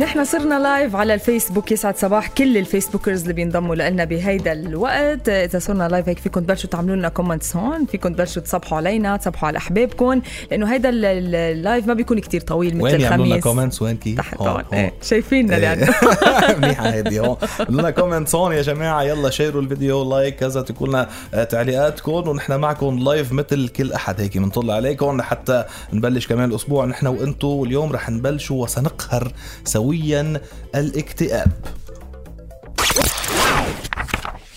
نحن صرنا live على الفيسبوك يسعد صباح كل ال Facebookers اللي بينضموا لنا بهيدا الوقت. إذا صرنا live هيك فيكم تبلشوا تعملوا لنا comments هون فيكم تبلشوا تصبحوا علينا تصبحوا على أحبابكم لأنه هيدا ال- ال- ال live ما بيكون كتير طويل مثل وين يعملوا لنا الخميس. comments وين K؟ تحت هون، هون. إيه، شايفيننا إيه. لأنه منيحة هيدي هون. لنا comments هون يا جماعة. يلا share وا الفيديو like كذا تكون لنا آه، تعليقاتكم. ونحن معكم لايف مثل كل أحد هيك بنطلع عليكم لحتى نبلش كمان الأسبوع. نحن وأنتم واليوم رح نبلشوا وسنقهر سويا. الاكتئاب.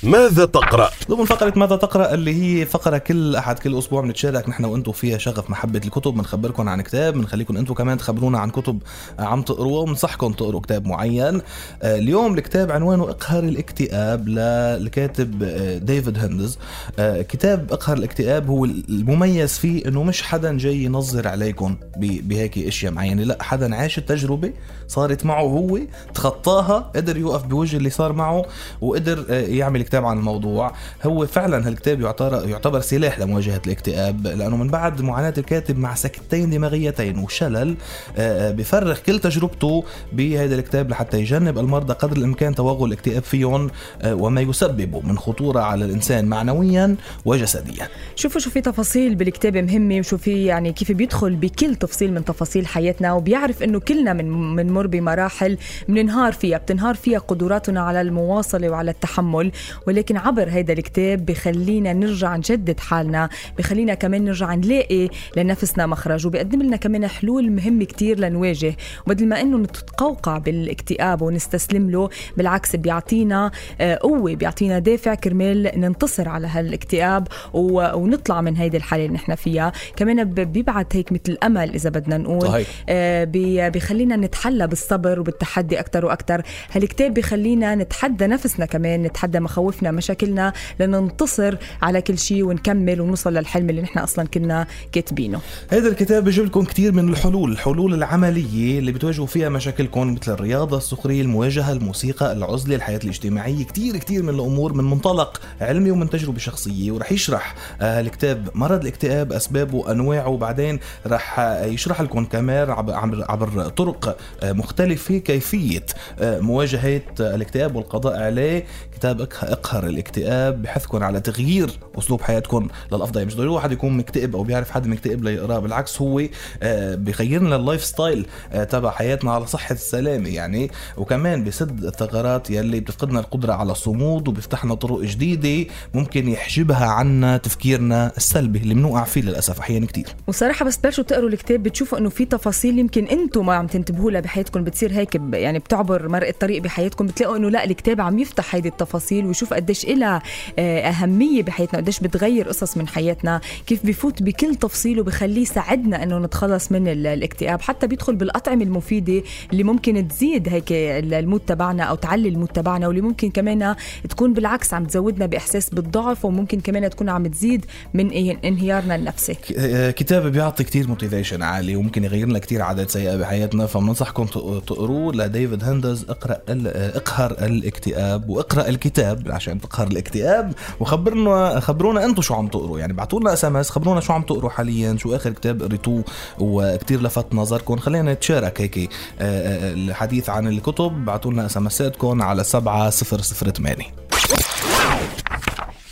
ماذا تقرأ؟ ضمن فقرة ماذا تقرأ اللي هي فقرة كل أحد كل أسبوع بنتشارك. نحن وأنتم فيها شغف محبة الكتب بنخبركم عن كتاب بنخليكم أنتم كمان تخبرونا عن كتب عم تقروها وبنصحكم تقروا كتاب معين. آه، اليوم الكتاب عنوانه اقهر الاكتئاب للكاتب آه، ديفيد هندز. آه، كتاب اقهر الاكتئاب هو المميز فيه إنه مش حدا جاي ينظر عليكم بهيك أشياء معينة لا حدا عاش التجربة صارت معه هو تخطاها قدر يوقف بوجه اللي صار معه وقدر يعمل كتاب عن الموضوع هو فعلا هالكتاب يعتبر يعتبر سلاح لمواجهة الاكتئاب لأنه من بعد معاناة الكاتب مع سكتتين دماغيتين وشلل آه، آه، بفرغ كل تجربته بهذا الكتاب لحتى يجنب المرضى قدر الإمكان توغل الاكتئاب فيهم آه، وما يسببه من خطورة على الإنسان معنويا وجسديا. شوفوا شو في تفاصيل بالكتاب مهمة وشو في يعني كيف بيدخل بكل تفصيل من تفاصيل حياتنا وبيعرف إنه كلنا من بنمر بمراحل بننهار فيها بتنهار فيها قدراتنا على المواصلة وعلى التحمل. ولكن عبر هذا الكتاب بخلينا نرجع نجدد حالنا بخلينا كمان نرجع نلاقي لنفسنا مخرج وبيقدم لنا كمان حلول مهمة كتير لنواجه. وبدل ما إنه نتقوقع بالاكتئاب ونستسلم له بالعكس بيعطينا آه، قوة بيعطينا دافع كرمال ننتصر على هالاكتئاب ونطلع من هيدي الحالة اللي نحن فيها. كمان بيبعت هيك مثل أمل إذا بدنا نقول. صحيح. آه، بي- بيخلينا نتحلى بالصبر وبالتحدي أكتر وأكتر. هالكتاب بيخلينا نتحدى نفسنا كمان نتحدى مخاوفنا مشاكلنا لننتصر على كل شيء ونكمل ونوصل للحلم اللي نحن أصلا كنا كاتبينه. هذا الكتاب بيجيب لكم كثير من الحلول الحلول العملية اللي بتواجهوا فيها مشاكلكم مثل الرياضة السخرية المواجهة الموسيقى العزلة الحياة الاجتماعية كثير كثير من الأمور من منطلق علمي ومن تجربة شخصية. ورح يشرح آه الكتاب مرض الاكتئاب أسبابه أنواعه وبعدين رح يشرح لكم كمان عبر, عبر, طرق آه مختلفة كيفية آه مواجهة آه الاكتئاب والقضاء عليه. كتاب إقهر الاكتئاب بحثكم على تغيير أسلوب حياتكم للأفضل. يعني مش ضروري واحد يكون مكتئب أو بيعرف حد مكتئب ليقراه بالعكس هو آه، بيغير لنا ال lifestyle آه، تبع حياتنا على صحة السلامة يعني. وكمان بسد الثغرات يلي بتفقدنا القدرة على الصمود وبيفتح لنا طرق جديدة ممكن يحجبها عنا تفكيرنا السلبي اللي بنوقع فيه للأسف أحيانا كتير. وصراحة بس تبلشوا تقروا الكتاب بتشوفوا إنه في تفاصيل يمكن أنتم ما عم تنتبهوا لها بحياتكم بتصير هيك يعني بتعبر مرقة الطريق بحياتكم بتلاقوا إنه لا الكتاب عم يفتح هيدي التفاصيل ويشوف قديش إلها آه، أهمية بحياتنا قديش بتغير قصص من حياتنا كيف بفوت بكل تفصيل وبخليه يساعدنا إنه نتخلص من ال- الاكتئاب. حتى بيدخل بالأطعمة المفيدة اللي ممكن تزيد هيك ال- ال mood تبعنا أو تعلي ال mood تبعنا واللي ممكن كمان تكون بالعكس عم تزودنا بإحساس بالضعف وممكن كمان تكون عم تزيد من انهيارنا النفسي. آه، كتاب بيعطي كتير motivation عالي وممكن يغير لنا كتير عادات سيئة بحياتنا. فبننصحكم تق- تقروه لديفيد هندز اقرأ ال- آه، اقهر الاكتئاب وإقرأ الكتاب. عشان تقهر الاكتئاب. وخبرنا خبرونا أنتم شو عم تقروا. يعني بعتوا لنا SMS خبرونا شو عم تقروا حاليا شو آخر كتاب قريتوه وكتير لفت نظركم. خلينا نتشارك هيك آه، آه، الحديث عن الكتب. بعتوا لنا SMS اتكم على 7008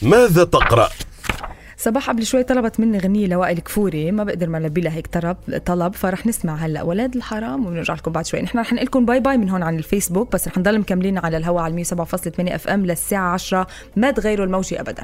ماذا تقرأ؟ صباح قبل شوي طلبت مني غنية لوائل كفوري. ما بقدر ما لبي لها هيك طلب طلب فرح نسمع هلا. ولاد الحرام وبنرجع لكم بعد شوي. نحن رح نقول لكم bye bye من هون عن الفيسبوك بس رح نضل مكملين على الهواء على 107.8 اف ام للساعة 10 ما تغيروا الموجة ابدا.